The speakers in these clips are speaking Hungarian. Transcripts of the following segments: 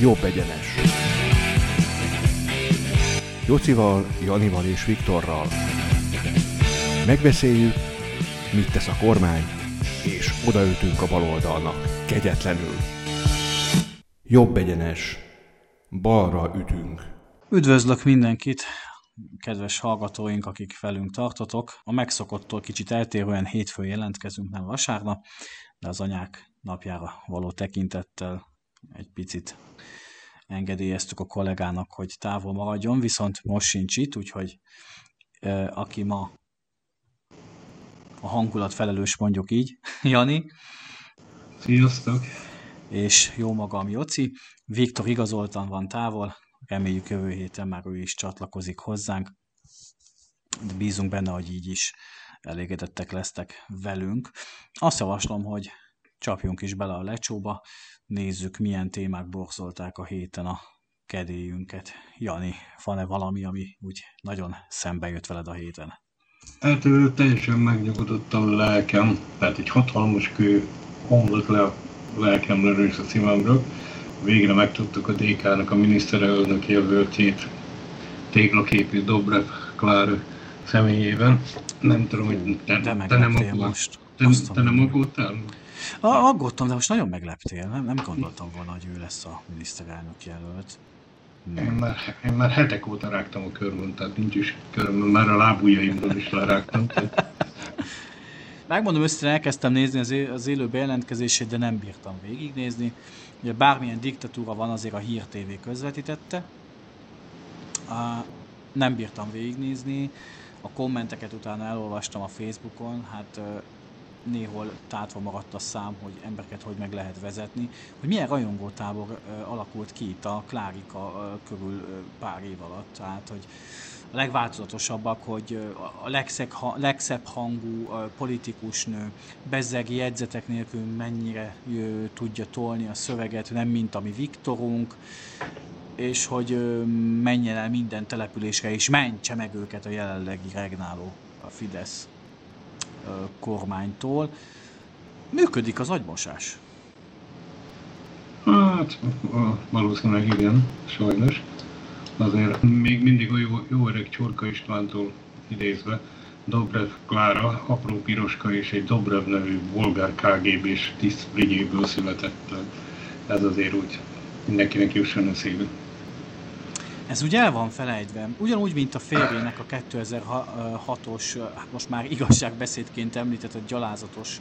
Jobb egyenes. Jocival, Janival és Viktorral. Megbeszéljük, mit tesz a kormány, és odaütünk a baloldalnak kegyetlenül. Jobb egyenes. Balra ütünk. Üdvözlök mindenkit, kedves hallgatóink, akik velünk tartotok. A megszokottól kicsit eltérően hétfőn jelentkezünk, nem vasárnap, de az anyák napjára való tekintettel egy picit engedélyeztük a kollégának, hogy távol maradjon, viszont most sincs itt, úgyhogy aki ma a hangulat felelős, mondjuk így, Jani. Sziasztok! És jó magam, Joci. Viktor igazoltan van távol, reméljük jövő héten már ő is csatlakozik hozzánk, de bízunk benne, hogy így is elégedettek lesztek velünk. Azt javaslom, hogy csapjunk is bele a lecsóba, nézzük, milyen témák borzolták a héten a kedélyünket. Jani, van-e valami, ami úgy nagyon szembe jött veled a héten? Hát teljesen megnyugodott a lelkem, tehát egy hatalmas kő omlott le a lelkemről és a szívemről. Végre megtudtuk a DK-nak a miniszterelnök jelöltjét, téglaképű Dobrev Klár személyében. Nem tudom, hogy te, De te nem aggódtál. Te, te nem aggódtál? A, aggódtam, de most nagyon megleptél. Nem, nem gondoltam volna, hogy ő lesz a miniszterelnök jelölt. Én már, én már hetek óta rágtam a körmön, tehát nincs is köröm, már a lábujjaimról is lerágtam. Tehát... Megmondom őszintén, elkezdtem nézni az, élő bejelentkezését, de nem bírtam végignézni. Ugye bármilyen diktatúra van, azért a Hír TV közvetítette. Uh, nem bírtam végignézni. A kommenteket utána elolvastam a Facebookon, hát uh, néhol tátva maradt a szám, hogy embereket hogy meg lehet vezetni, hogy milyen rajongótábor alakult ki itt a Klárika körül pár év alatt. Tehát, hogy a legváltozatosabbak, hogy a legszeg, ha, legszebb hangú uh, politikus nő bezzegi jegyzetek nélkül mennyire tudja tolni a szöveget, nem mint a mi Viktorunk, és hogy menjen el minden településre, és mentse meg őket a jelenlegi regnáló a Fidesz kormánytól. Működik az agymosás. Hát, valószínűleg igen, sajnos. Azért még mindig a jó, jó öreg Csorka Istvántól idézve, Dobrev Klára, apró piroska és egy Dobrev nevű bolgár KGB-s tiszt Frigyéből született. Ez azért úgy mindenkinek jusson eszébe. Ez ugye el van felejtve. Ugyanúgy, mint a férjének a 2006-os, hát most már igazságbeszédként említett a gyalázatos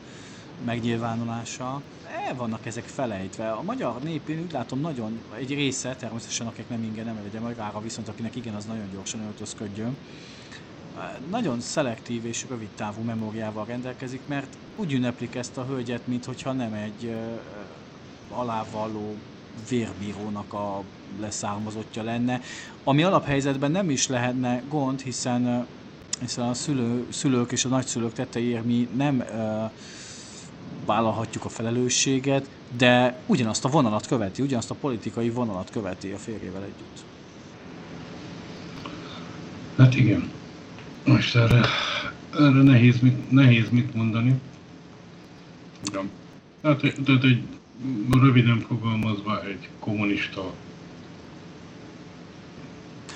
megnyilvánulása. El vannak ezek felejtve. A magyar nép, én úgy látom, nagyon egy része, természetesen akik nem ingyen nem legyen magára, viszont akinek igen, az nagyon gyorsan öltözködjön. Nagyon szelektív és rövid távú memóriával rendelkezik, mert úgy ünneplik ezt a hölgyet, mintha nem egy alávalló vérbírónak a leszármazottja lenne, ami alaphelyzetben nem is lehetne gond, hiszen, hiszen a szülő, szülők és a nagyszülők tetteiért mi nem uh, vállalhatjuk a felelősséget, de ugyanazt a vonalat követi, ugyanazt a politikai vonalat követi a férjével együtt. Hát igen. Most erre, erre nehéz, mit, nehéz mit mondani. Igen. Hát, tehát egy röviden fogalmazva egy kommunista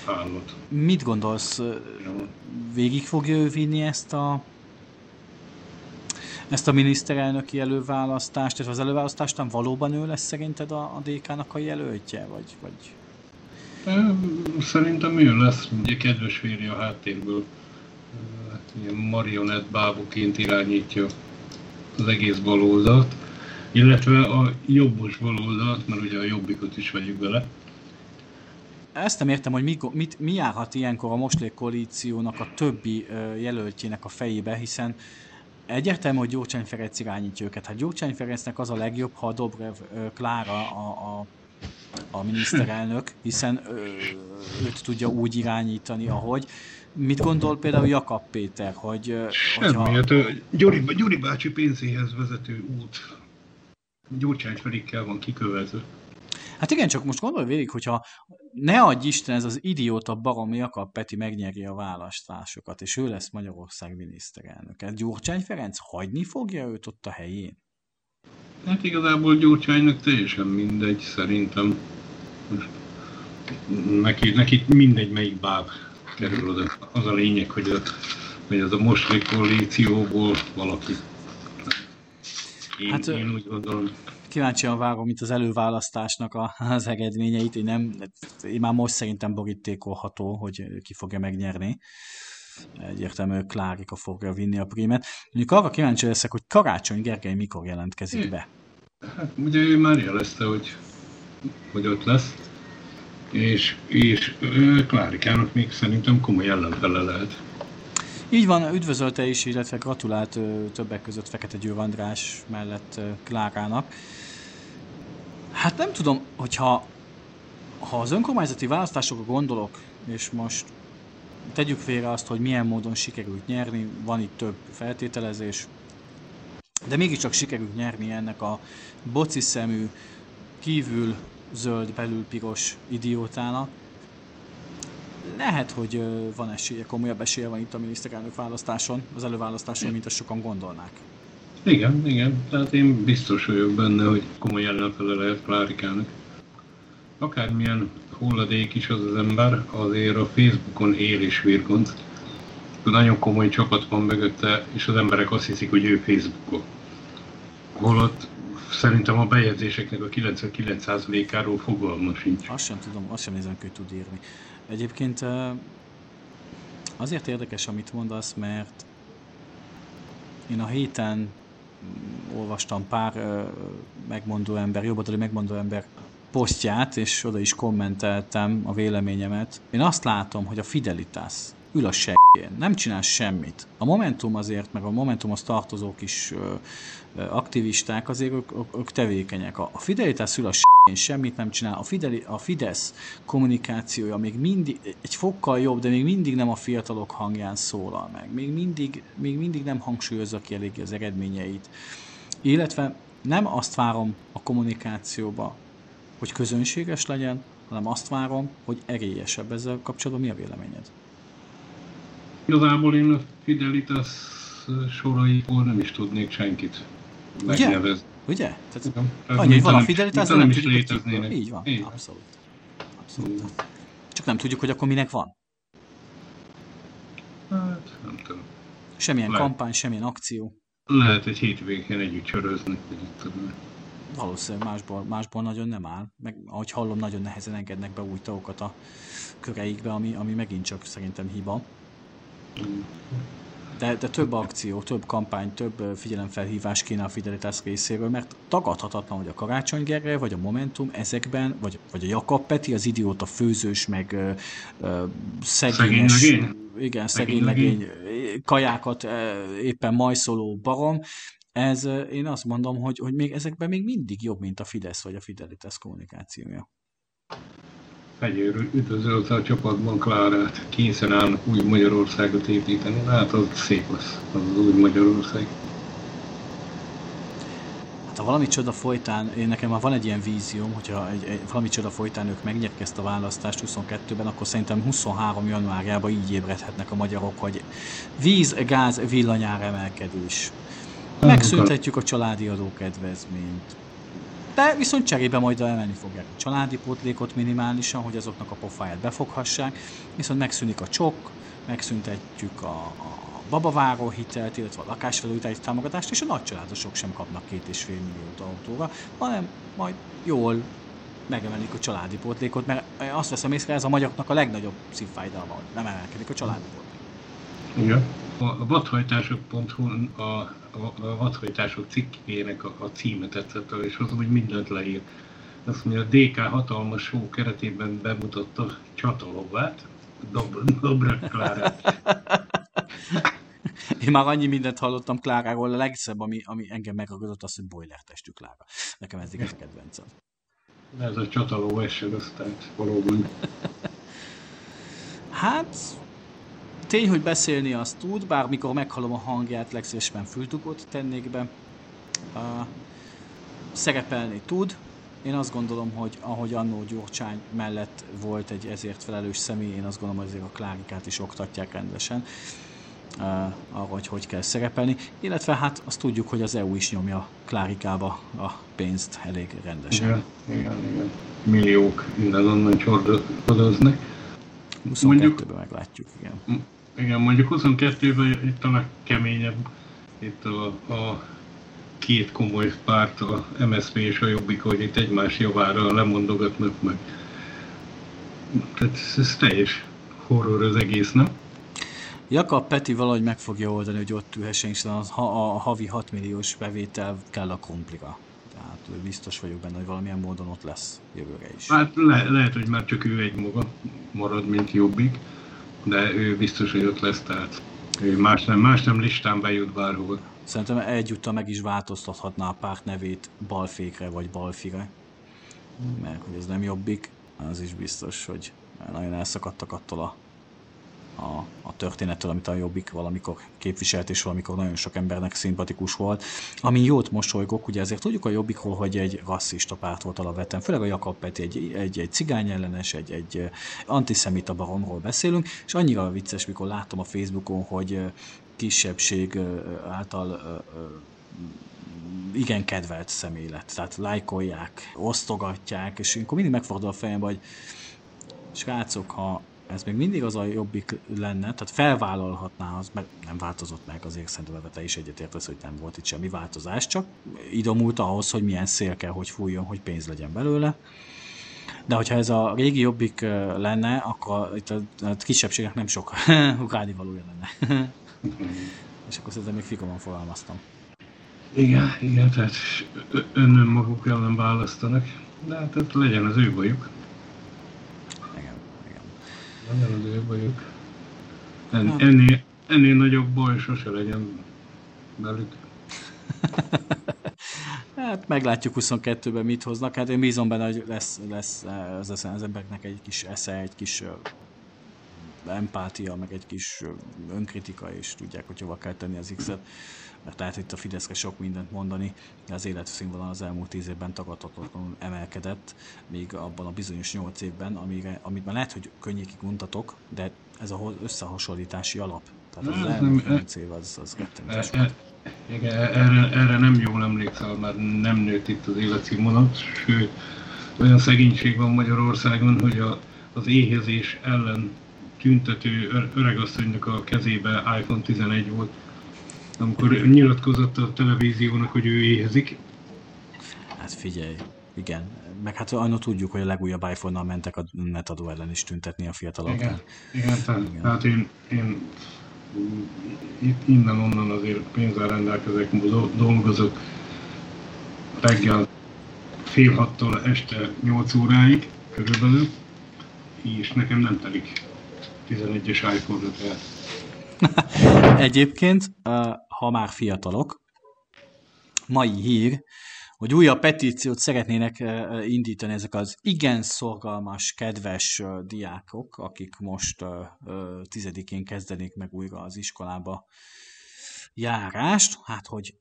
állat. Mit gondolsz, végig fogja ő vinni ezt a ezt a miniszterelnöki előválasztást, és az előválasztást nem valóban ő lesz szerinted a, a DK-nak a jelöltje, vagy, vagy... Szerintem ő lesz, ugye kedves férje a háttérből hát, ilyen marionett bábuként irányítja az egész baloldalt illetve a jobbos baloldalt, mert ugye a jobbikot is vegyük bele. Ezt nem értem, hogy mi, mit, mi járhat ilyenkor a Moslék koalíciónak a többi uh, jelöltjének a fejébe, hiszen egyértelmű, hogy Gyurcsány Ferenc irányítja őket. Hát Gyurcsány Ferencnek az a legjobb, ha a Dobrev uh, Klára a, a, a miniszterelnök, hiszen uh, őt tudja úgy irányítani, ahogy. Mit gondol például Jakab Péter, hogy... Semmi, hogyha... hát Gyuri, Gyuri bácsi pénzéhez vezető út Gyurcsány Ferikkel van kikövezve. Hát igen, csak most gondolj végig, hogyha ne adj Isten, ez az idióta barom Jakab Peti megnyeri a választásokat, és ő lesz Magyarország miniszterelnöke. Gyurcsány Ferenc hagyni fogja őt ott a helyén? Hát igazából Gyurcsánynak teljesen mindegy, szerintem. Most neki, neki mindegy melyik báb kerül oda. Az a lényeg, hogy, a, hogy az a mostani koalícióból valaki. Én, hát, én úgy gondolom. Kíváncsian várom, mint az előválasztásnak a, az eredményeit. Én, nem, én már most szerintem borítékolható, hogy ki fogja megnyerni. Egyértelmű Klárika fogja vinni a prímet. Mondjuk arra kíváncsi leszek, hogy Karácsony Gergely mikor jelentkezik be. Hát ugye ő már jelezte, hogy, hogy ott lesz és, és Klárikának még szerintem komoly ellenfele lehet. Így van, üdvözölte is, illetve gratulált többek között Fekete Győr András mellett Klárának. Hát nem tudom, hogyha ha az önkormányzati választásokra gondolok, és most tegyük félre azt, hogy milyen módon sikerült nyerni, van itt több feltételezés, de mégiscsak sikerült nyerni ennek a boci kívül zöld, belül piros idiótának. Lehet, hogy van esélye, komolyabb esélye van itt a miniszterelnök választáson, az előválasztáson, mint azt sokan gondolnák. Igen, igen. Tehát én biztos vagyok benne, hogy komoly ellenfele lehet Klárikának. Akármilyen hulladék is az az ember, azért a Facebookon él és virgont. Nagyon komoly csapat van mögötte, és az emberek azt hiszik, hogy ő Facebookon. Holott Szerintem a bejegyzéseknek a 99%-áról fogalma sincs. Azt sem tudom, azt sem nézem, hogy tud írni. Egyébként azért érdekes, amit mondasz, mert én a héten olvastam pár megmondó ember, jobboldali megmondó ember posztját, és oda is kommenteltem a véleményemet. Én azt látom, hogy a Fidelitas ül a seggén, nem csinál semmit. A Momentum azért, meg a Momentumhoz tartozók is aktivisták, azért ők, ők, ők tevékenyek. A, Fidelitás ül a semmit nem csinál. A, Fideli, a Fidesz kommunikációja még mindig egy fokkal jobb, de még mindig nem a fiatalok hangján szólal meg. Még mindig, még mindig nem hangsúlyozza ki eléggé az eredményeit. Illetve nem azt várom a kommunikációba, hogy közönséges legyen, hanem azt várom, hogy erélyesebb ezzel kapcsolatban. Mi a véleményed? Igazából én a Fidelitas soraiból nem is tudnék senkit megnevezni. Ugye? Tehát Igen. annyi, hogy van a Fidelitas, nem, nem is léteznének. Így van, Így. abszolút. abszolút. Hmm. Csak nem tudjuk, hogy akkor minek van. Hát, nem tudom. Semmilyen Lehet. kampány, semmilyen akció. Lehet egy hétvégén együtt csörözni, hogy itt Valószínűleg másból, másból nagyon nem áll. Meg ahogy hallom, nagyon nehezen engednek be új tagokat a köreikbe, ami, ami megint csak szerintem hiba. De, de több akció, több kampány, több figyelemfelhívás kéne a Fidelitas részéről, mert tagadhatatlan, hogy a Karácsony Gergely, vagy a Momentum ezekben, vagy, vagy a Jakab Peti, az idióta főzős, meg ö, ö, szegényes, szegény igen, szegény, legény, kajákat éppen majszoló barom, ez én azt mondom, hogy, hogy még ezekben még mindig jobb, mint a Fidesz vagy a Fidelitas kommunikációja. Fegyőr üdvözölte a csapatban Klárát, készen állnak új Magyarországot építeni. Hát az szép lesz, az, az új Magyarország. Hát ha valami csoda folytán, én nekem már van egy ilyen vízióm, hogyha egy, egy, valami csoda folytán ők megnyerik ezt a választást 22-ben, akkor szerintem 23 januárjában így ébredhetnek a magyarok, hogy víz, gáz, villanyár emelkedés. Megszüntetjük a családi adókedvezményt. De viszont cserébe majd emelni fogják a családi pótlékot minimálisan, hogy azoknak a pofáját befoghassák, viszont megszűnik a csok, megszüntetjük a, a babaváró hitelt, illetve a lakásfelújítási támogatást, és a nagycsaládosok sem kapnak két és fél milliót autóra, hanem majd jól megemelik a családi pótlékot, mert azt veszem észre, ez a magyaroknak a legnagyobb szívfájdalma, hogy nem emelkedik a családi pótlék. Igen. A vadhajtások.hu a, a, a vadhajtások cikkének a, a címe tetszett el, és azon, hogy mindent leír. Azt mondja, a DK hatalmas show keretében bemutatta Csatalovát, Dobra Klárát. Én már annyi mindent hallottam Kláráról, a legszebb, ami, ami engem megragadott, az, hogy boiler testű Klára. Nekem ez a kedvencem. Ez a csataló eső, aztán valóban. hát, Tény, hogy beszélni azt tud, bár mikor meghallom a hangját, legszívesebben fültukot tennék be. Uh, szerepelni tud. Én azt gondolom, hogy ahogy annó Gyurcsány mellett volt egy ezért felelős személy, én azt gondolom, hogy azért a Klárikát is oktatják rendesen. arra, hogy hogy kell szerepelni, illetve hát azt tudjuk, hogy az EU is nyomja Klárikába a pénzt elég rendesen. Igen, igen, igen. Milliók innen-onnan csordoznak. 22-ben meglátjuk, igen. Igen, mondjuk 22-ben itt a legkeményebb, itt a, a két komoly párt, a MSZP és a Jobbik, hogy itt egymás javára lemondogatnak meg. Tehát ez, ez teljes horror az egész, nem? Jakab Peti valahogy meg fogja oldani, hogy ott ülhessen, hiszen a, a, a havi 6 milliós bevétel kell a komplika. Tehát biztos vagyok benne, hogy valamilyen módon ott lesz jövőre is. Hát le, lehet, hogy már csak ő egy maga marad, mint jobbik, de ő biztos, hogy ott lesz, tehát ő más nem, más nem listán bejut bárhol. Szerintem egyúttal meg is változtathatná a párt nevét balfékre vagy balfire. Mert hogy ez nem jobbik, az is biztos, hogy nagyon elszakadtak attól a a, a történettől, amit a Jobbik valamikor képviselt, és valamikor nagyon sok embernek szimpatikus volt. Ami jót mosolygok, ugye ezért tudjuk a Jobbikról, hogy egy rasszista párt volt alapvetően, főleg a Jakab Peti, egy, egy, egy cigány ellenes, egy, egy antiszemita baronról beszélünk, és annyira vicces, mikor látom a Facebookon, hogy kisebbség által igen kedvelt személylet, tehát lájkolják, osztogatják, és akkor mindig megfordul a fejembe, hogy srácok, ha ez még mindig az a jobbik lenne, tehát felvállalhatná az, mert nem változott meg, azért szerintem te is egyetértesz, hogy nem volt itt semmi változás, csak idomult ahhoz, hogy milyen szél kell, hogy fújjon, hogy pénz legyen belőle. De hogyha ez a régi jobbik lenne, akkor itt a, a kisebbségek nem sok ukádi valója lenne. És akkor szerintem még fikomon fogalmaztam. Igen, igen, tehát önnön maguk ellen választanak, de hát legyen az ő bajuk. Nagyon bajuk. En, hát. ennél, ennél nagyobb baj sose legyen velük. hát meglátjuk 22-ben mit hoznak. Hát én bízom benne, hogy lesz, lesz az, az embereknek egy kis esze, egy kis empátia, meg egy kis önkritika, és tudják, hogy hova kell tenni az X-et mert lehet itt a Fideszre sok mindent mondani, de az életszínvonal az elmúlt tíz évben tagadhatatlanul emelkedett, még abban a bizonyos nyolc évben, amire, amit már lehet, hogy könnyékig untatok, de ez az összehasonlítási alap. Tehát az elmúlt nyolc év az, az rettenetes e, e, Igen, erre, erre nem jól emlékszel, mert nem nőtt itt az életszínvonal, sőt, olyan szegénység van Magyarországon, hogy a, az éhezés ellen tüntető öregasszonynak a kezébe iPhone 11 volt, amikor nyilatkozott a televíziónak, hogy ő éhezik. Hát figyelj, igen. Meg hát annak tudjuk, hogy a legújabb iPhone-nal mentek a netadó ellen is tüntetni a fiatalok. Igen, igen, tehát, igen. tehát én, én innen-onnan azért pénzzel rendelkezek, dolgozok reggel fél hattól este 8 óráig körülbelül, és nekem nem telik 11-es iPhone-ra, tehát Egyébként, ha már fiatalok, mai hír, hogy újabb petíciót szeretnének indítani ezek az igen szorgalmas, kedves diákok, akik most tizedikén kezdenék meg újra az iskolába járást, hát hogy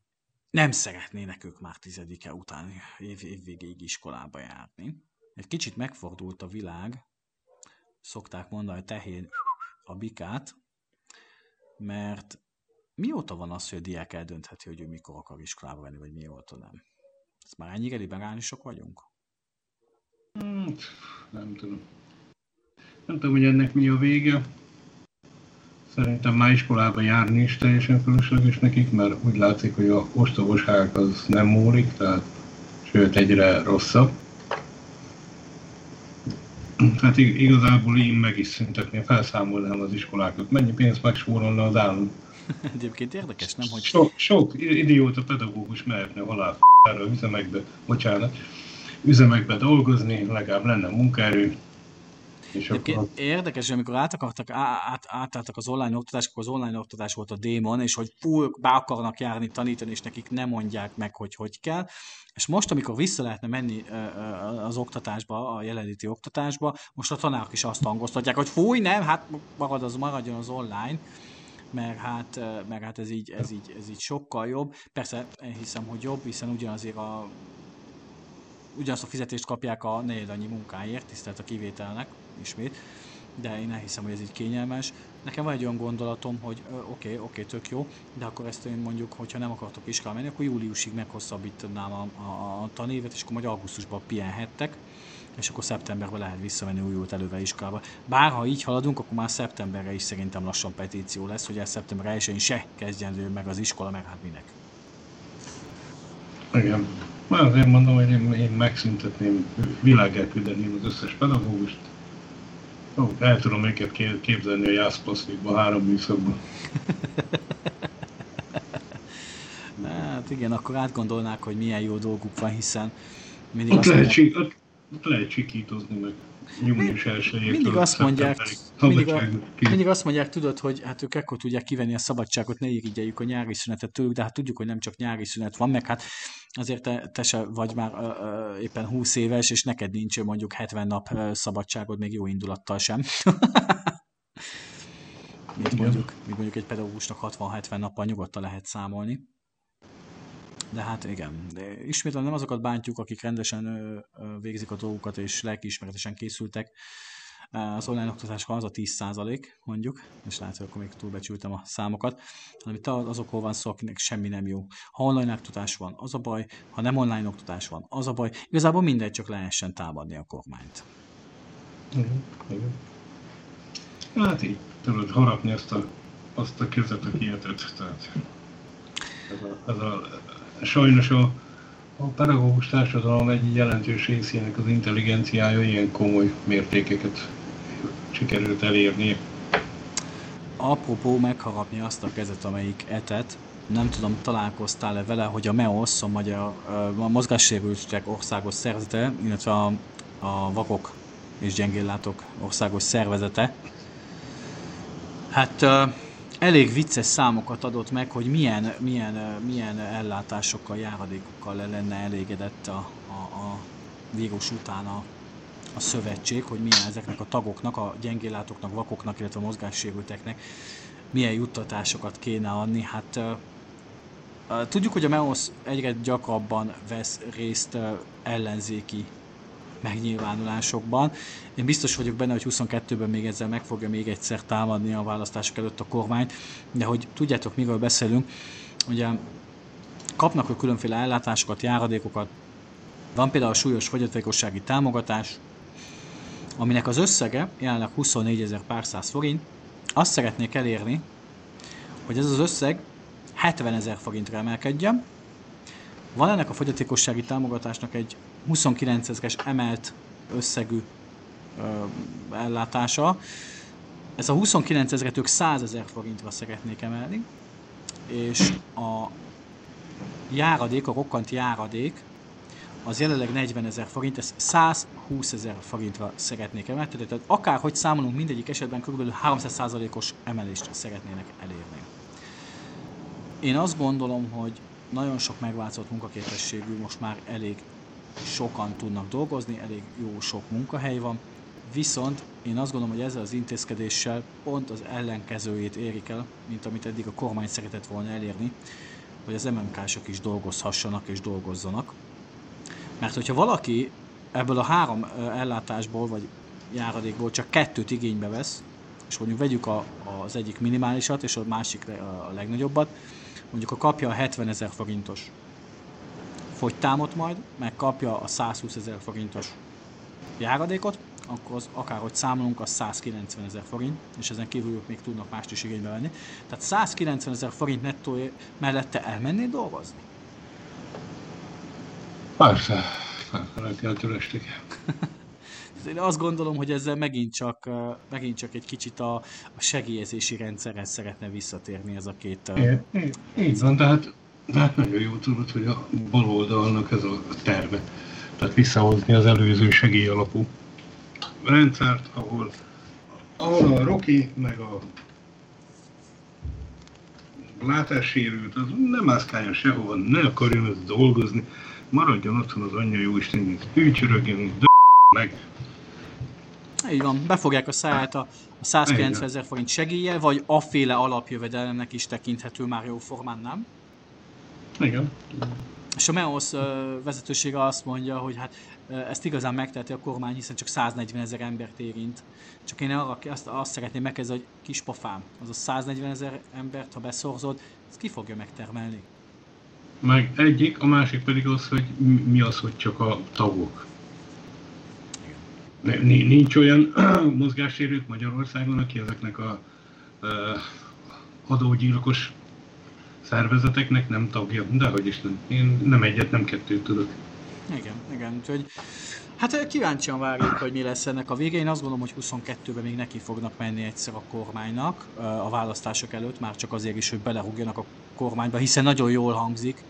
nem szeretnének ők már tizedike után év, évvégéig iskolába járni. Egy kicsit megfordult a világ, szokták mondani, hogy tehén a bikát, mert mióta van az, hogy a diák eldöntheti, hogy ő mikor akar iskolába venni, vagy mióta nem? Ez már ennyire liberálisok vagyunk? Hmm, nem tudom. Nem tudom, hogy ennek mi a vége. Szerintem már iskolába járni is teljesen fölösleges nekik, mert úgy látszik, hogy a ostobaság az nem múlik, tehát sőt egyre rosszabb. Tehát igazából én meg is szüntetném, felszámolnám az iskolákat. Mennyi pénzt megspórolna az állam? Egyébként érdekes, nem? Hogy... Sok, sok idióta pedagógus mehetne halál üzemekbe, bocsánat, üzemekbe dolgozni, legalább lenne munkaerő, és akkor... Érdekes, hogy amikor át akartak, át, átálltak az online oktatás, akkor az online oktatás volt a démon, és hogy full be akarnak járni, tanítani, és nekik nem mondják meg, hogy hogy kell. És most, amikor vissza lehetne menni az oktatásba, a jelenléti oktatásba, most a tanárok is azt hangoztatják, hogy fúj, nem, hát marad az, maradjon az online, mert hát, mert hát ez, így, ez, így, ez így sokkal jobb. Persze én hiszem, hogy jobb, hiszen ugyanazért a ugyanazt a fizetést kapják a negyed annyi munkáért, tisztelt a kivételnek, ismét. de én elhiszem, hogy ez így kényelmes. Nekem van egy olyan gondolatom, hogy oké, oké, okay, okay, tök jó, de akkor ezt én mondjuk, hogyha nem akartok iskolába menni, akkor júliusig meghosszabbítanám a, a, a tanévet, és akkor majd augusztusban pihenhettek, és akkor szeptemberben lehet visszamenni újult előve iskolába. Bár ha így haladunk, akkor már szeptemberre is szerintem lassan petíció lesz, hogy ez szeptember 1-én se kezdjen meg az iskola, meg hát minek. Igen. Már azért mondom, hogy én, én megszüntetném, világelküldeném az összes pedagógust. Ó, el tudom őket képzelni a jászplasztikba, három műszakban. hát igen, akkor átgondolnák, hogy milyen jó dolguk van, hiszen mindig ott azt lehet, mondják, ott, lehet csikítozni meg június Mindig azt mondják, mindig, a, mindig azt mondják, tudod, hogy hát ők ekkor tudják kivenni a szabadságot, ne irigyeljük a nyári szünetet tőlük, de hát tudjuk, hogy nem csak nyári szünet van, meg hát azért te, te se vagy már ö, ö, éppen 20 éves, és neked nincs mondjuk 70 nap ö, szabadságod, még jó indulattal sem. Mint mondjuk, mint mondjuk egy pedagógusnak 60-70 nappal nyugodtan lehet számolni. De hát igen, de ismétlen nem azokat bántjuk, akik rendesen végzik a dolgukat és lelkiismeretesen készültek. Az online oktatásra az a 10% mondjuk, és lehet, hogy akkor még túlbecsültem a számokat, hanem itt azokról van szó, akinek semmi nem jó. Ha online oktatás van, az a baj, ha nem online oktatás van, az a baj. Igazából mindegy, csak lehessen támadni a kormányt. Igen. Hát így tudod harapni azt a, azt a kezet, aki ilyetett. Tehát ez a, ez a sajnos a, a pedagógus társadalom egy jelentős részének az intelligenciája ilyen komoly mértékeket sikerült elérni. Apropó megharapni azt a kezet, amelyik etet, nem tudom, találkoztál-e vele, hogy a MEOS, a Magyar a Mozgássérültek Országos Szervezete, illetve a, a Vakok és Gyengéllátók Országos Szervezete, hát elég vicces számokat adott meg, hogy milyen, milyen, milyen ellátásokkal, járadékokkal lenne elégedett a, a, a vírus után a, a szövetség, hogy milyen ezeknek a tagoknak, a gyengéllátóknak, vakoknak, illetve a mozgássérülteknek milyen juttatásokat kéne adni. Hát tudjuk, hogy a MEOS egyre gyakrabban vesz részt ellenzéki megnyilvánulásokban. Én biztos vagyok benne, hogy 22-ben még ezzel meg fogja még egyszer támadni a választások előtt a kormányt, de hogy tudjátok, miről beszélünk, ugye kapnak a különféle ellátásokat, járadékokat, van például a súlyos fogyatékossági támogatás, aminek az összege jelenleg 24 ezer pár száz forint. Azt szeretnék elérni, hogy ez az összeg 70 ezer forintra emelkedjen. Van ennek a fogyatékossági támogatásnak egy 29 ezeres emelt összegű ö, ellátása. Ez a 29 ezeret ők 100 ezer forintra szeretnék emelni, és a járadék, a rokkant járadék, az jelenleg 40 ezer forint, ez 120 ezer forintra szeretnék emelni, tehát akárhogy számolunk, mindegyik esetben kb. 300%-os emelést szeretnének elérni. Én azt gondolom, hogy nagyon sok megváltozott munkaképességű, most már elég sokan tudnak dolgozni, elég jó sok munkahely van, viszont én azt gondolom, hogy ezzel az intézkedéssel pont az ellenkezőjét érik el, mint amit eddig a kormány szeretett volna elérni, hogy az MMK-sok is dolgozhassanak és dolgozzanak. Mert hogyha valaki ebből a három ellátásból vagy járadékból csak kettőt igénybe vesz, és mondjuk vegyük a, az egyik minimálisat és a másik a legnagyobbat, mondjuk a kapja a 70 ezer forintos fogytámot majd, megkapja a 120 ezer forintos járadékot, akkor az, akárhogy számolunk, az 190 ezer forint, és ezen kívül még tudnak mást is igénybe venni. Tehát 190 ezer forint nettó mellette elmenni dolgozni? Persze, reggeltől estig. Én azt gondolom, hogy ezzel megint csak, megint csak egy kicsit a, a segélyezési rendszerhez szeretne visszatérni ez a két... Így, így van, tehát hát nagyon jó tudod, hogy a baloldalnak ez a terve. Tehát visszahozni az előző segélyalapú rendszert, ahol, ahol a Rocky meg a látássérült, az nem mászkáljon sehova, ne akarjon ezt dolgozni, maradjon otthon az anyja jó Isten, hűcsörögjön, de meg. Így van, befogják a száját a, a 190 ezer forint segélye, vagy aféle alapjövedelemnek is tekinthető már jó formán, nem? Igen. És a MEOS vezetősége azt mondja, hogy hát ezt igazán megteheti a kormány, hiszen csak 140 ezer embert érint. Csak én arra azt, azt szeretném megkezdeni, hogy kis pofám, az a 140 ezer embert, ha beszorzod, ez ki fogja megtermelni? Meg egyik, a másik pedig az, hogy mi az, hogy csak a tagok. Nincs olyan mozgássérült Magyarországon, aki ezeknek a adógyilkos szervezeteknek nem tagja, de hogy is nem. Én nem egyet, nem kettőt tudok. Igen, igen, úgyhogy hát kíváncsian várjuk, hogy mi lesz ennek a vége. Én azt gondolom, hogy 22-ben még neki fognak menni egyszer a kormánynak a választások előtt, már csak azért is, hogy belerúgjanak a kormányba, hiszen nagyon jól hangzik,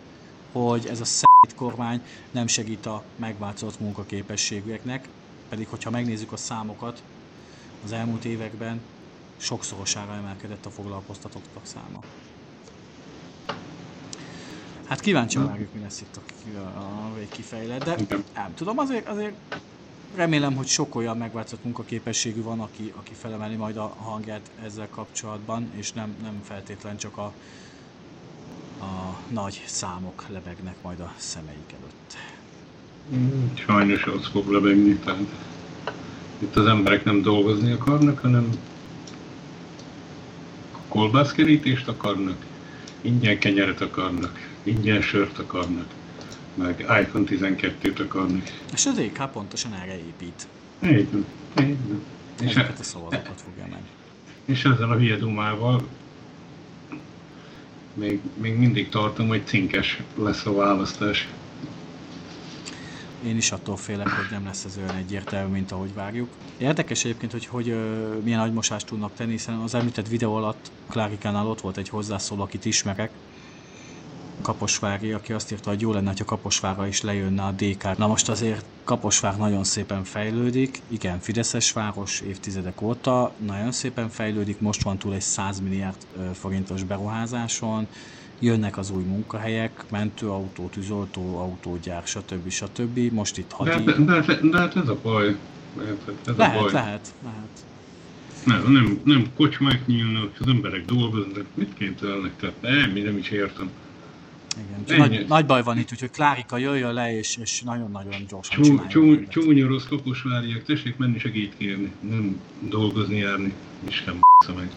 hogy ez a szét kormány nem segít a megváltozott munkaképességűeknek, pedig hogyha megnézzük a számokat, az elmúlt években sokszorosára emelkedett a foglalkoztatottak száma. Hát kíváncsi várjuk, mi lesz itt a, a végkifejlet, de nem tudom, azért, azért remélem, hogy sok olyan megváltozott munkaképességű van, aki, aki felemeli majd a hangját ezzel kapcsolatban, és nem, nem feltétlen csak a, a nagy számok lebegnek majd a szemeik előtt. Sajnos az fog lebegni, tehát itt az emberek nem dolgozni akarnak, hanem kolbászkerítést akarnak, ingyen kenyeret akarnak, ingyen sört akarnak, meg iPhone 12-t akarnak. És az EK pontosan erre épít. Így van. Így van. Ezeket a szavazatokat fogja meg. És ezzel a hülye dumával még, még mindig tartom, hogy cinkes lesz a választás. Én is attól félek, hogy nem lesz ez olyan egyértelmű, mint ahogy várjuk. Érdekes egyébként, hogy, hogy ö, milyen agymosást tudnak tenni, hiszen az említett videó alatt Klárikánál ott volt egy hozzászóló, akit ismerek, Kaposvári, aki azt írta, hogy jó lenne, ha Kaposvára is lejönne a DK. Na most azért Kaposvár nagyon szépen fejlődik, igen, Fideszes város évtizedek óta, nagyon szépen fejlődik, most van túl egy 100 milliárd forintos beruházáson, jönnek az új munkahelyek, mentőautó, tűzoltó, autógyár, stb. stb. Most itt hadi... De, de, de, de hát ez a baj. Ez lehet, a baj. lehet, lehet. Nem, nem, nem kocsmák nyílnak, az emberek dolgoznak, mit képzelnek, tehát nem, nem is értem. Igen, nagy, nagy baj van itt, úgyhogy Klárika jöjjön le, és, és nagyon-nagyon gyorsan Csú, csú, Csúnya rossz kaposváriak, tessék menni segít kérni, nem dolgozni járni, Isten meg.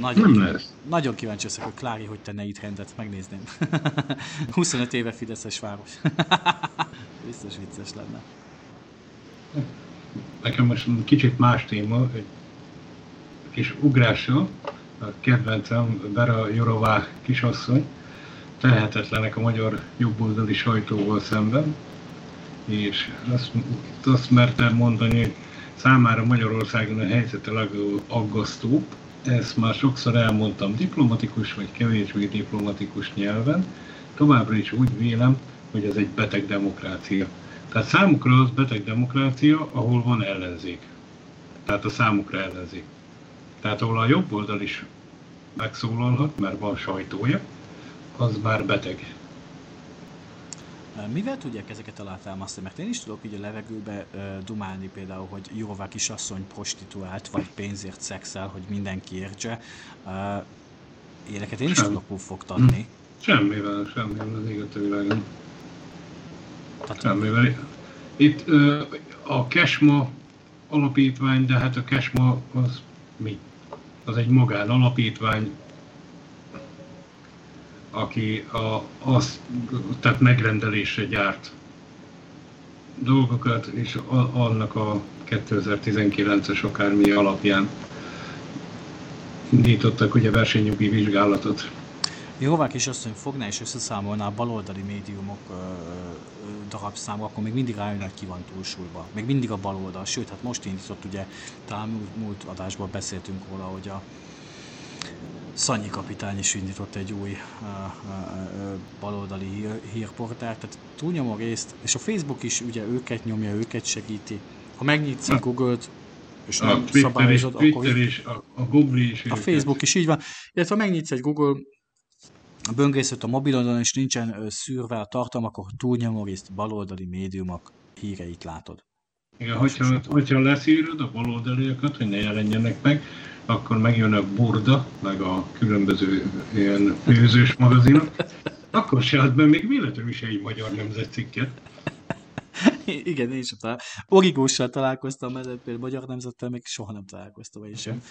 Nagyon, nem lesz. nagyon kíváncsi leszek, hogy Klári hogy tenne itt rendet, megnézném. 25 éve Fideszes város. Biztos vicces lenne. Nekem most kicsit más téma, egy kis ugrással, a kedvencem Vera Jorová kisasszony, tehetetlenek a magyar jobboldali sajtóval szemben, és azt, azt mertem mondani, hogy számára Magyarországon a helyzet a legaggasztóbb. Ezt már sokszor elmondtam diplomatikus vagy kevésbé diplomatikus nyelven. Továbbra is úgy vélem, hogy ez egy beteg demokrácia. Tehát számukra az beteg demokrácia, ahol van ellenzék. Tehát a számukra ellenzék. Tehát ahol a jobb oldal is megszólalhat, mert van sajtója, az már beteg. Mivel tudják ezeket alátámasztani? Mert én is tudok így a levegőbe dumálni például, hogy jóvá kisasszony prostituált, vagy pénzért szexel, hogy mindenki értse. Éleket én is Sem. tudok puffogtatni. Hm. Semmivel, semmivel az ég a világon. Semmivel. Itt uh, a Kesma alapítvány, de hát a Kesma az mi? Az egy magán alapítvány, aki a, az, tehát megrendelésre gyárt dolgokat, és a, annak a 2019-es akármi alapján indítottak ugye versenyjogi vizsgálatot. Azt, hogy fogná és összeszámolná a baloldali médiumok ö, akkor még mindig rájön, hogy ki van túlsúlyba. Még mindig a baloldal, sőt, hát most indított, ugye talán múlt, múlt adásban beszéltünk róla, hogy a, Szanyi kapitány is indított egy új uh, uh, baloldali hír, hírportált, tehát túlnyomó részt, és a Facebook is ugye őket nyomja, őket segíti. Ha megnyitsz a Google-t, és a nem Twitter szabályozod, is, akkor... Twitter is, a, a Google is. A Facebook is így van. Illetve ha megnyitsz egy Google a böngészőt a mobilodon, és nincsen szűrve a tartalom, akkor túlnyomó részt baloldali médiumok híreit látod. Igen, hogyha, hogyha leszűröd a baloldaliakat, hogy ne jelenjenek meg, akkor megjön a Burda, meg a különböző ilyen főzős magazinok, Akkor se ad be még véletlenül is egy magyar nemzetcikket. Igen, én is talál... Origóssal találkoztam, mert például Magyar Nemzettel még soha nem találkoztam én sem.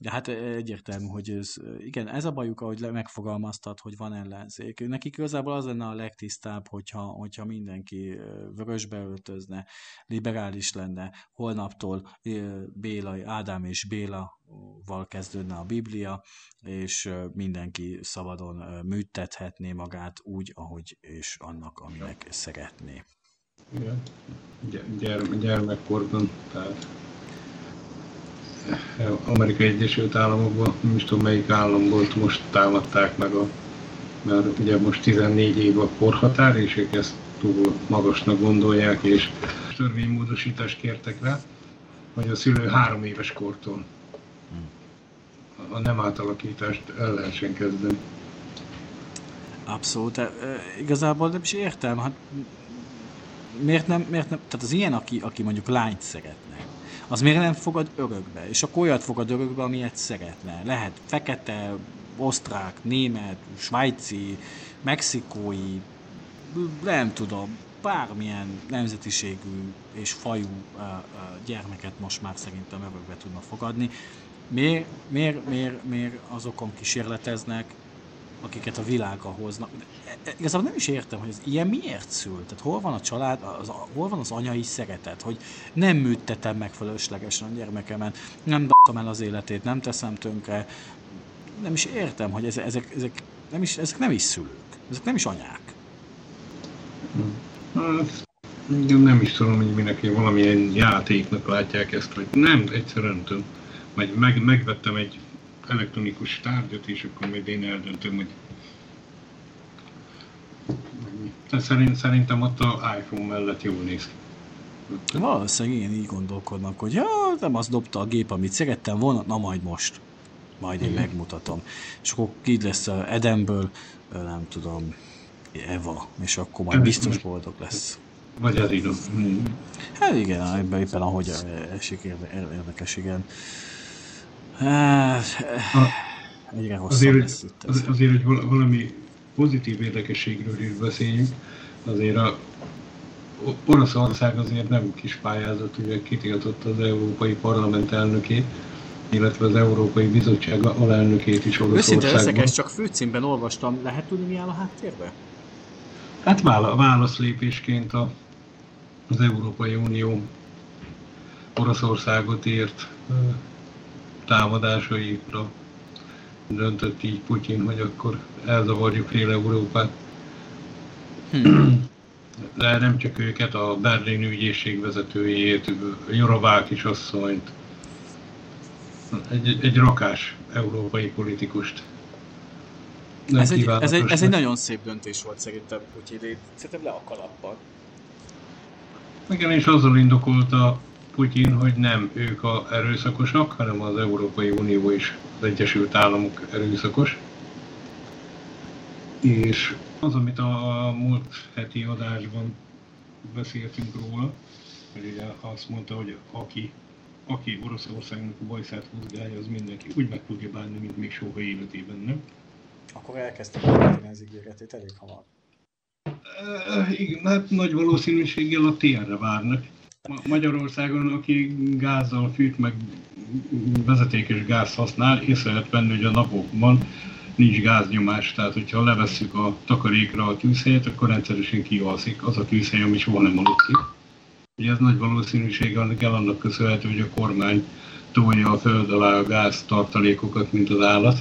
De hát egyértelmű, hogy ez, igen, ez a bajuk, ahogy megfogalmaztad, hogy van ellenzék. Nekik igazából az lenne a legtisztább, hogyha, hogyha mindenki vörösbe öltözne, liberális lenne, holnaptól Béla, Ádám és Béla val kezdődne a Biblia, és mindenki szabadon műtethetné magát úgy, ahogy és annak, aminek szeretné. Igen. Gyerme, gyermekkorban, tehát Amerikai Egyesült Államokban, nem is tudom melyik állam volt, most támadták meg a, mert ugye most 14 év a korhatár, és ők ezt túl magasnak gondolják, és törvénymódosítást kértek rá, hogy a szülő három éves kortól a nem átalakítást el lehessen kezdeni. Abszolút, igazából nem is értem, hát miért nem, miért nem, tehát az ilyen, aki, aki mondjuk lányt szeretne, az miért nem fogad örökbe? És akkor olyat fogad örökbe, amilyet szeretne. Lehet fekete, osztrák, német, svájci, mexikói, nem tudom, bármilyen nemzetiségű és fajú gyermeket most már szerintem örökbe tudna fogadni. Miért, miért, miért, miért azokon kísérleteznek, akiket a világa hoznak. E, e, igazából nem is értem, hogy ez ilyen miért szül. Tehát hol van a család, az, hol van az anyai szeretet, hogy nem műttetem meg fölöslegesen a gyermekemet, nem d***am el az életét, nem teszem tönkre. Nem is értem, hogy ezek, ezek, ezek, nem, is, ezek nem is szülők, ezek nem is anyák. Hát, nem is tudom, hogy minek valamilyen játéknak látják ezt, vagy nem, egyszerűen nem tudom. Meg, meg, megvettem egy elektronikus tárgyat, és akkor majd én eldöntöm, hogy szerint, szerintem ott a iPhone mellett jól néz ki. Valószínűleg én így gondolkodnak, hogy ja, nem az dobta a gép, amit szerettem volna, na majd most. Majd én Igen. megmutatom. És akkor így lesz a Edemből, nem tudom, Eva, és akkor majd biztos boldog lesz. Vagy az idő. Hát igen, ebben éppen ahogy esik érdekes, igen. Hát, egyre azért, lesz itt az, azért, hogy valami pozitív érdekességről is beszéljünk, azért a Oroszország azért nem kis pályázat, ugye kitiltott az Európai Parlament elnökét, illetve az Európai Bizottság alelnökét is Oroszországban. Őszinte leszek, csak főcímben olvastam. Lehet tudni, mi áll a háttérben? Hát válaszlépésként a, az Európai Unió Oroszországot ért támadásaikra döntött így Putyin, hogy akkor elzavarjuk fél Európát. Hmm. De nem csak őket, a Berlin ügyészség vezetőjét, Jorovák is asszonyt, egy, egy rakás európai politikust. ez egy, ez, egy, ez egy nagyon szép döntés volt szerintem Putyin, szerintem le a kalappal. Igen, és azzal indokolta Putyin, hogy nem ők a erőszakosak, hanem az Európai Unió és az Egyesült Államok erőszakos. És az, amit a múlt heti adásban beszéltünk róla, hogy ugye azt mondta, hogy aki, aki Oroszországnak a bajszát húzgálja, az mindenki úgy meg tudja bánni, mint még soha életében, nem? Akkor elkezdtek megtenni az ígéretét elég hamar. E, igen, hát nagy valószínűséggel a TR-re várnak. Magyarországon, aki gázzal fűt, meg vezetékes gáz használ, észre lehet venni, hogy a napokban nincs gáznyomás, tehát hogyha levesszük a takarékra a tűzhelyet, akkor rendszeresen kialszik az a tűzhely, ami soha nem aludszik. Ugye ez nagy valószínűséggel kell annak köszönhető, hogy a kormány tolja a föld alá a gáz tartalékokat, mint az állat.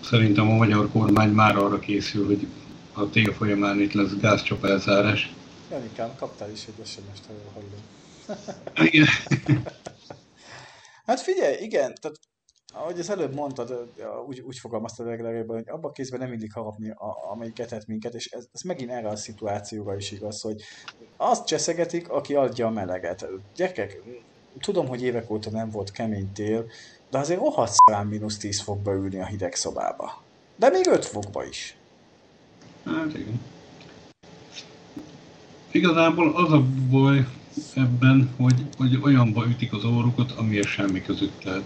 Szerintem a magyar kormány már arra készül, hogy a tél folyamán itt lesz gázcsapelzárás. Janikám, kaptál is egy SMS-t, ha jól hallom. Igen. hát figyelj, igen, tehát ahogy az előbb mondtad, úgy, úgy fogalmaztad legalább, hogy abban a kézben nem illik harapni, a, amelyik etett minket, és ez, ez megint erre a szituációra is igaz, hogy azt cseszegetik, aki adja a meleget. Gyerekek, tudom, hogy évek óta nem volt kemény tél, de azért rohadt szám mínusz 10 fokba ülni a hideg szobába. De még 5 fokba is. Hát igen. Igazából az a baj ebben, hogy, hogy olyanba ütik az orrukat, amiért semmi között lehet.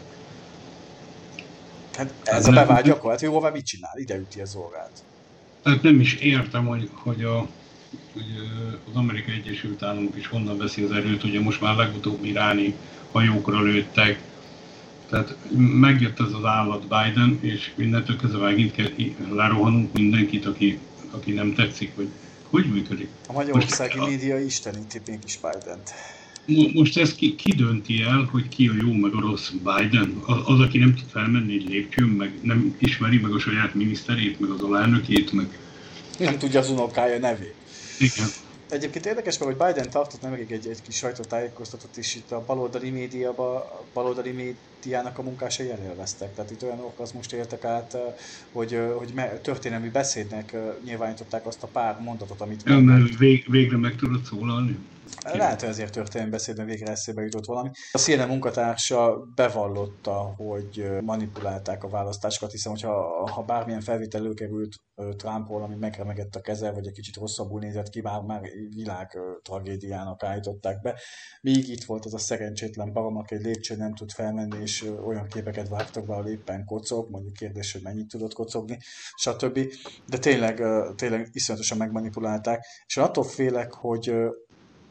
Hát ez a bevált gyakorlat, hogy jóval mit csinál? Ide üti az orrát. Hát nem is értem, hogy, hogy, a, hogy az Amerikai Egyesült Államok is honnan veszi az erőt, ugye most már legutóbb iráni hajókra lőttek, tehát megjött ez az állat Biden, és mindentől kezdve megint kell lerohanunk mindenkit, aki, aki nem tetszik, hogy hogy működik. A magyarországi most, média isteníti mégis Biden-t. Most ezt ki, ki dönti el, hogy ki a jó meg a rossz Biden? Az, az aki nem tud felmenni egy lépcsőn, meg nem ismeri meg a saját miniszterét, meg az alelnökét, meg... Nem tudja az unokája nevét. Igen. Egyébként érdekes meg, hogy Biden tartott nemrég egy, egy kis sajtótájékoztatót is itt a baloldali médiában, a baloldali médiának a munkásai elélveztek. Tehát itt olyanok az most éltek át, hogy, hogy történelmi beszédnek nyilvánították azt a pár mondatot, amit... Ja, mert vég, végre meg tudod szólalni? Lehet, hogy azért történelmi beszédben végre eszébe jutott valami. A CNN munkatársa bevallotta, hogy manipulálták a választásokat, hiszen hogyha ha bármilyen felvétel előkerült Trumpról, ami megremegett a keze, vagy egy kicsit rosszabbul nézett ki, már, már világ tragédiának állították be. Míg itt volt az a szerencsétlen barom, aki egy lépcsőn nem tud felmenni, és olyan képeket vágtak be, ahol éppen kocog, mondjuk kérdés, hogy mennyit tudott kocogni, stb. De tényleg, tényleg iszonyatosan megmanipulálták, és attól félek, hogy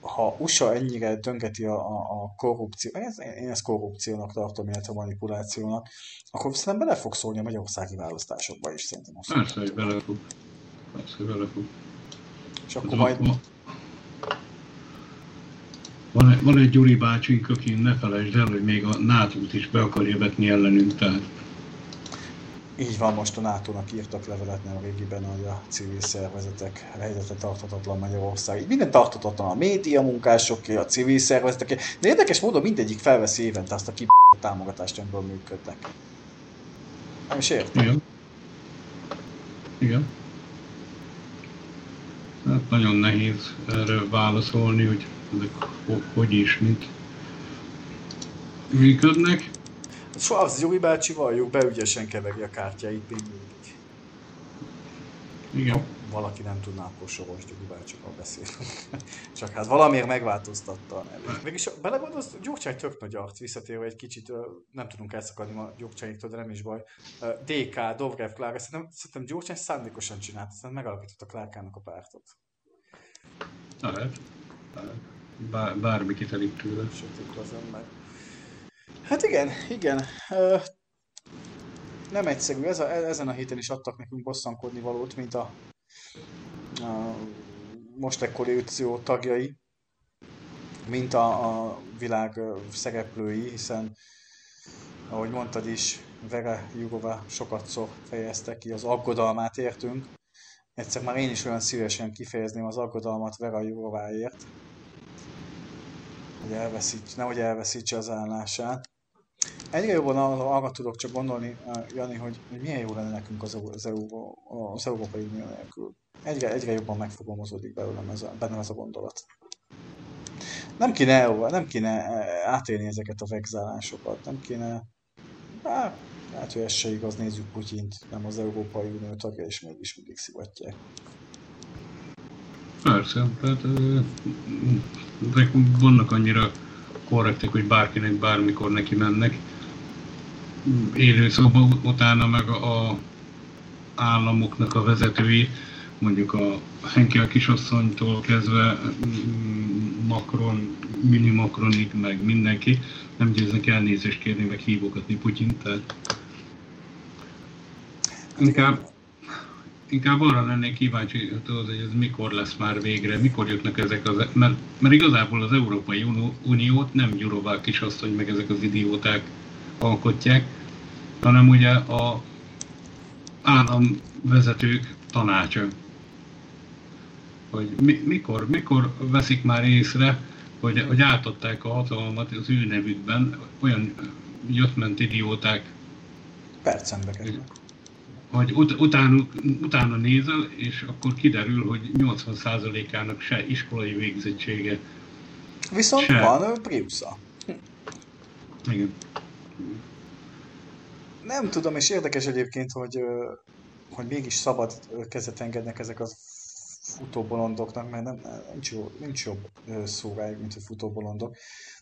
ha USA ennyire döngeti a, a, a korrupció, ez, én ezt korrupciónak tartom, illetve manipulációnak, akkor szerintem bele fog szólni a magyarországi választásokba is, szerintem. Persze, hogy bele fog. Persze, hogy bele fog. És akkor majd... Van, van egy Gyuri bácsink, aki ne felejtsd el, hogy még a nato is be akarja vetni ellenünk, tehát így van, most a NATO-nak írtak levelet nem régiben, hogy a civil szervezetek helyzete tarthatatlan Magyarország. Minden tarthatatlan a média munkásoké, a civil szervezetek. De érdekes módon mindegyik felveszi évente azt a kib támogatást, amiből működnek. Nem is értem. Igen. Igen. Hát nagyon nehéz erre válaszolni, hogy ezek hogy is, mint működnek. Az Jogi bácsi valljuk be, ügyesen keveri a kártyáit még mindig. Igen. Valaki nem tudná, akkor Soros Gyuri bácsival beszélünk. Csak hát valamiért megváltoztatta a nevét. Mégis belegondolsz, Gyurcsány tök nagy arc, visszatérve egy kicsit, nem tudunk elszakadni a Gyurcsányiktól, de nem is baj. DK, Dobrev, Klára, szerintem, szerintem Gyurcsány szándékosan csinálta, szerintem megalapította Klárkának a pártot. Lehet. Bár, bármi kitelik tőle. Sötét az ember. Hát igen, igen. Nem egyszerű. Ez a, ezen a héten is adtak nekünk bosszankodni valót, mint a, a Mostek koalíció tagjai, mint a, a világ szereplői, hiszen ahogy mondtad is, Vera Jurova sokat szó fejezte ki, az aggodalmát értünk. Egyszer már én is olyan szívesen kifejezném az aggodalmat Vera Jurováért, hogy elveszíts, nehogy elveszítse az állását. Egyre jobban arra tudok csak gondolni, Jani, hogy, hogy milyen jó lenne nekünk az, az, Euró, az Európai Unió nélkül. Egyre, egyre jobban megfogalmazódik belőlem ez a, bennem ez a gondolat. Nem kéne, nem kéne e, átélni ezeket a vegzálásokat, nem kéne... Hát, hogy ez se igaz, nézzük Putyint, nem az Európai Unió tagja, és mégis mindig szivatják. Persze, tehát vannak annyira korrektek, hogy bárkinek bármikor neki mennek. Élő szóba utána meg a, a államoknak a vezetői, mondjuk a Henkel kisasszonytól kezdve mm, Macron, mini Macronig, meg mindenki, nem győznek elnézést kérni, meg hívogatni Putyin, tehát inkább inkább arra lennék kíváncsi, tudod, hogy ez mikor lesz már végre, mikor jutnak ezek az... Mert, mert igazából az Európai Uniót nem Gyurová kisasszony, meg ezek az idióták alkotják, hanem ugye a államvezetők tanácsa. Hogy mi, mikor, mikor veszik már észre, hogy, hogy átadták a hatalmat az ő nevükben olyan jött-ment idióták. Percembe kerül hogy ut- utána, utána nézel, és akkor kiderül, hogy 80%-ának se iskolai végzettsége. Viszont se. van Priusza. Igen. Nem tudom, és érdekes egyébként, hogy, hogy mégis szabad kezet engednek ezek az futóbolondoknak, mert nem, nincs, jó, nincs jobb szó rájuk, mint hogy futóbolondok.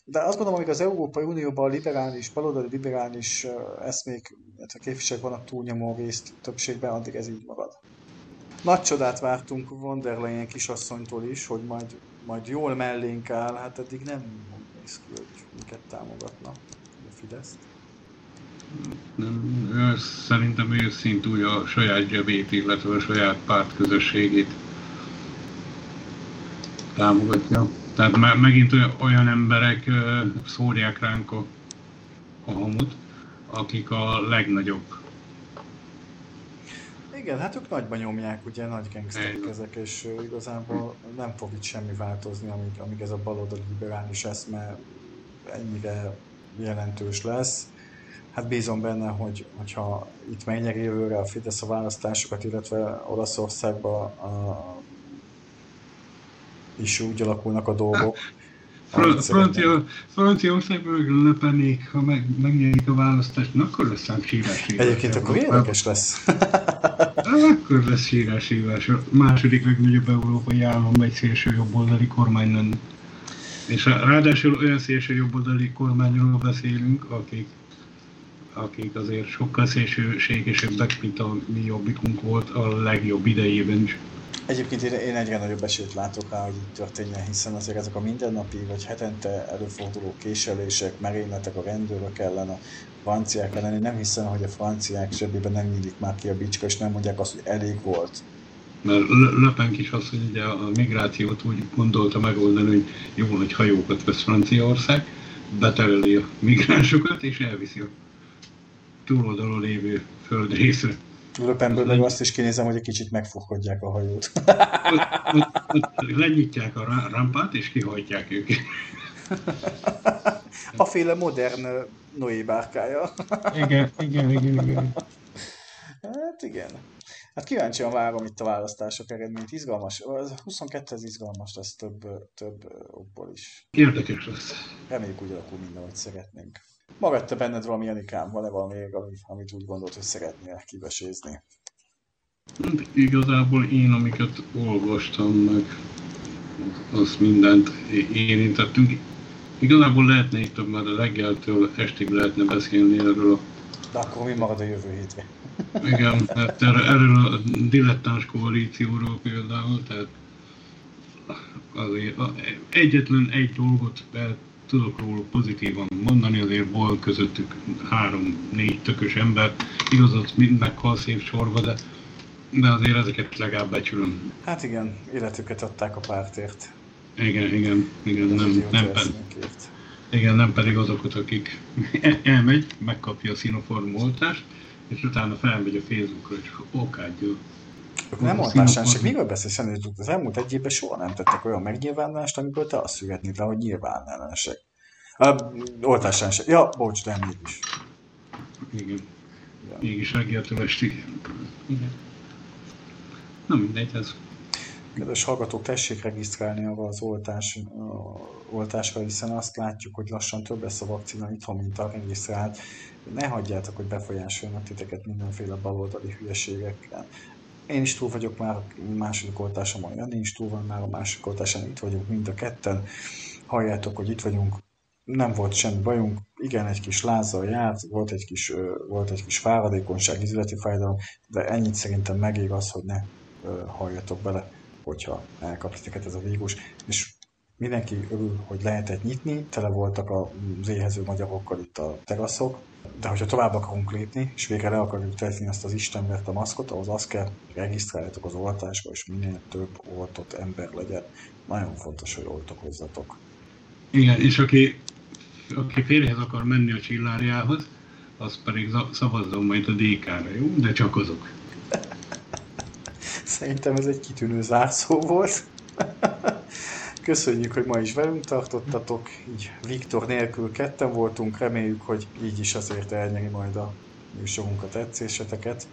De azt gondolom, hogy az Európai Unióban a liberális, baloldali liberális eszmék, illetve képviselők vannak túlnyomó részt többségben, addig ez így marad. Nagy csodát vártunk von der Leyen kisasszonytól is, hogy majd, majd jól mellénk áll, hát eddig nem néz ki, hogy minket támogatna a Fideszt. Nem, ő szerintem ő szintúgy a saját zsebét, illetve a saját párt közösségét támogatja. Tehát me- megint olyan, emberek szórják ránk a, a hamut, akik a legnagyobb. Igen, hát ők nagyban nyomják, ugye nagy gangsterek ezek, és igazából nem fog itt semmi változni, amíg, amíg ez a baloldali liberális eszme ennyire jelentős lesz. Hát bízom benne, hogy, hogyha itt megnyeri jövőre a Fidesz a választásokat, illetve Olaszországban a, is úgy alakulnak a dolgok. Fra- ahogy szeretnénk. Francia, Franciaországban meg lepennék, ha meg, megnyerik a választást, na, akkor lesz ám sírás. Egyébként akkor érdekes lesz. Hát akkor lesz sírás hívás. A második legnagyobb európai állam egy szélső jobboldali kormány lenne. És rá- ráadásul olyan szélső jobboldali kormányról beszélünk, akik, akik azért sokkal szélsőségesebbek, mint a mi jobbikunk volt a legjobb idejében is. Egyébként én, én egyre nagyobb esélyt látok rá, hogy így történjen, hiszen azért ezek a mindennapi vagy hetente előforduló késelések, merényletek a rendőrök ellen, a franciák ellen, én nem hiszem, hogy a franciák zsebében nem nyílik már ki a bicska, és nem mondják azt, hogy elég volt. Mert azt, hogy ugye a migrációt úgy gondolta megoldani, hogy jó nagy hajókat vesz Franciaország, betereli a migránsokat és elviszi a túloldalon lévő földrészre. Löpenből meg azt is kinézem, hogy egy kicsit megfogkodják a hajót. Ott, ott, ott lenyitják a rampát és kihajtják őket. A féle modern Noé bárkája. Igen, igen, igen, igen. Hát igen. Hát kíváncsian várom itt a választások eredményt. Izgalmas. Az 22 ez izgalmas lesz több, több okból is. Érdekes lesz. Reméljük úgy alakul minden, ahogy szeretnénk. Magad te benned valami Janikám? Van-e valami, ami- amit úgy gondolt, hogy szeretnél kivesézni? Hát Igazából én, amiket olvastam meg, az mindent érintettünk. Igazából lehetne itt már a reggeltől estig lehetne beszélni erről a De akkor mi marad a jövő hétre? Igen, hát erről, a dilettáns koalícióról például, tehát azért egyetlen egy dolgot be tudok róla pozitívan mondani, azért volt közöttük három-négy tökös ember, igaz, az mind meghal szép sorba, de, de azért ezeket legalább becsülöm. Hát igen, életüket adták a pártért. Igen, igen, igen, nem, nem, cselszménykért. igen, nem pedig azokat, akik el- elmegy, megkapja a szinoform oltást, és utána felmegy a Facebookra, és okádja Ők nem színopon- se. Miről beszélsz, Jenő? Az elmúlt egy évben soha nem tettek olyan megnyilvánulást, amikor te azt szügetnéd le, hogy nyilván ellenesek. Uh, oltásán se. Ja, bocs, de mégis. Igen. Ja. Mégis reggeltől estig. Igen. Na mindegy, ez. Kedves hallgatók, tessék regisztrálni arra az oltás, oltásra, hiszen azt látjuk, hogy lassan több lesz a vakcina itthon, mint a regisztrált. Ne hagyjátok, hogy befolyásoljanak titeket mindenféle baloldali hülyeségekkel. Én is túl vagyok már a második oltásomon, Jani is túl van már a második oltáson, itt vagyunk mind a ketten. Halljátok, hogy itt vagyunk, nem volt semmi bajunk, igen, egy kis lázzal járt, volt egy kis, volt egy kis fáradékonyság, izületi fájdalom, de ennyit szerintem megér az, hogy ne halljatok bele, hogyha elkap ez a vírus. És mindenki örül, hogy lehetett nyitni, tele voltak az éhező magyarokkal itt a teraszok, de hogyha tovább akarunk lépni, és végre le akarjuk tenni azt az Istenvert a maszkot, ahhoz azt kell, hogy regisztráljatok az oltásba, és minél több oltott ember legyen. Nagyon fontos, hogy oltakozzatok. Igen, és aki, aki férjhez akar menni a csillárjához, az pedig za- szavazzon majd a DK-ra, jó? De csak azok. Szerintem ez egy kitűnő zárszó volt. Köszönjük, hogy ma is velünk tartottatok, így Viktor nélkül ketten voltunk, reméljük, hogy így is azért elnyeri majd a műsorunk a tetszéseteket.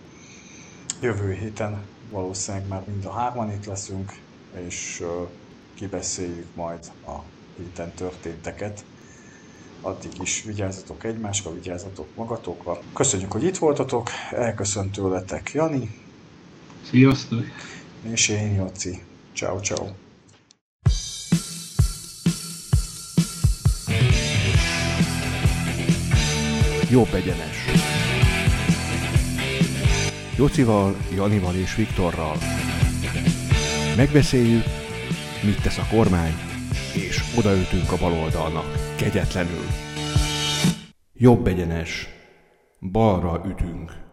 Jövő héten valószínűleg már mind a hárman itt leszünk, és kibeszéljük majd a héten történteket. Addig is vigyázzatok egymásra, vigyázzatok magatokra. Köszönjük, hogy itt voltatok, elköszönt tőletek Jani, Sziasztok! és én Jóci. Ciao, ciao. Jobb egyenes. Jocival, Janival és Viktorral. Megbeszéljük, mit tesz a kormány, és odaütünk a baloldalnak kegyetlenül. Jobb egyenes, balra ütünk.